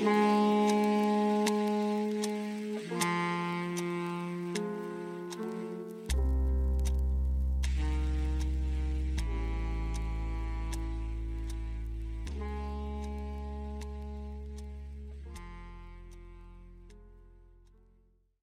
Hum.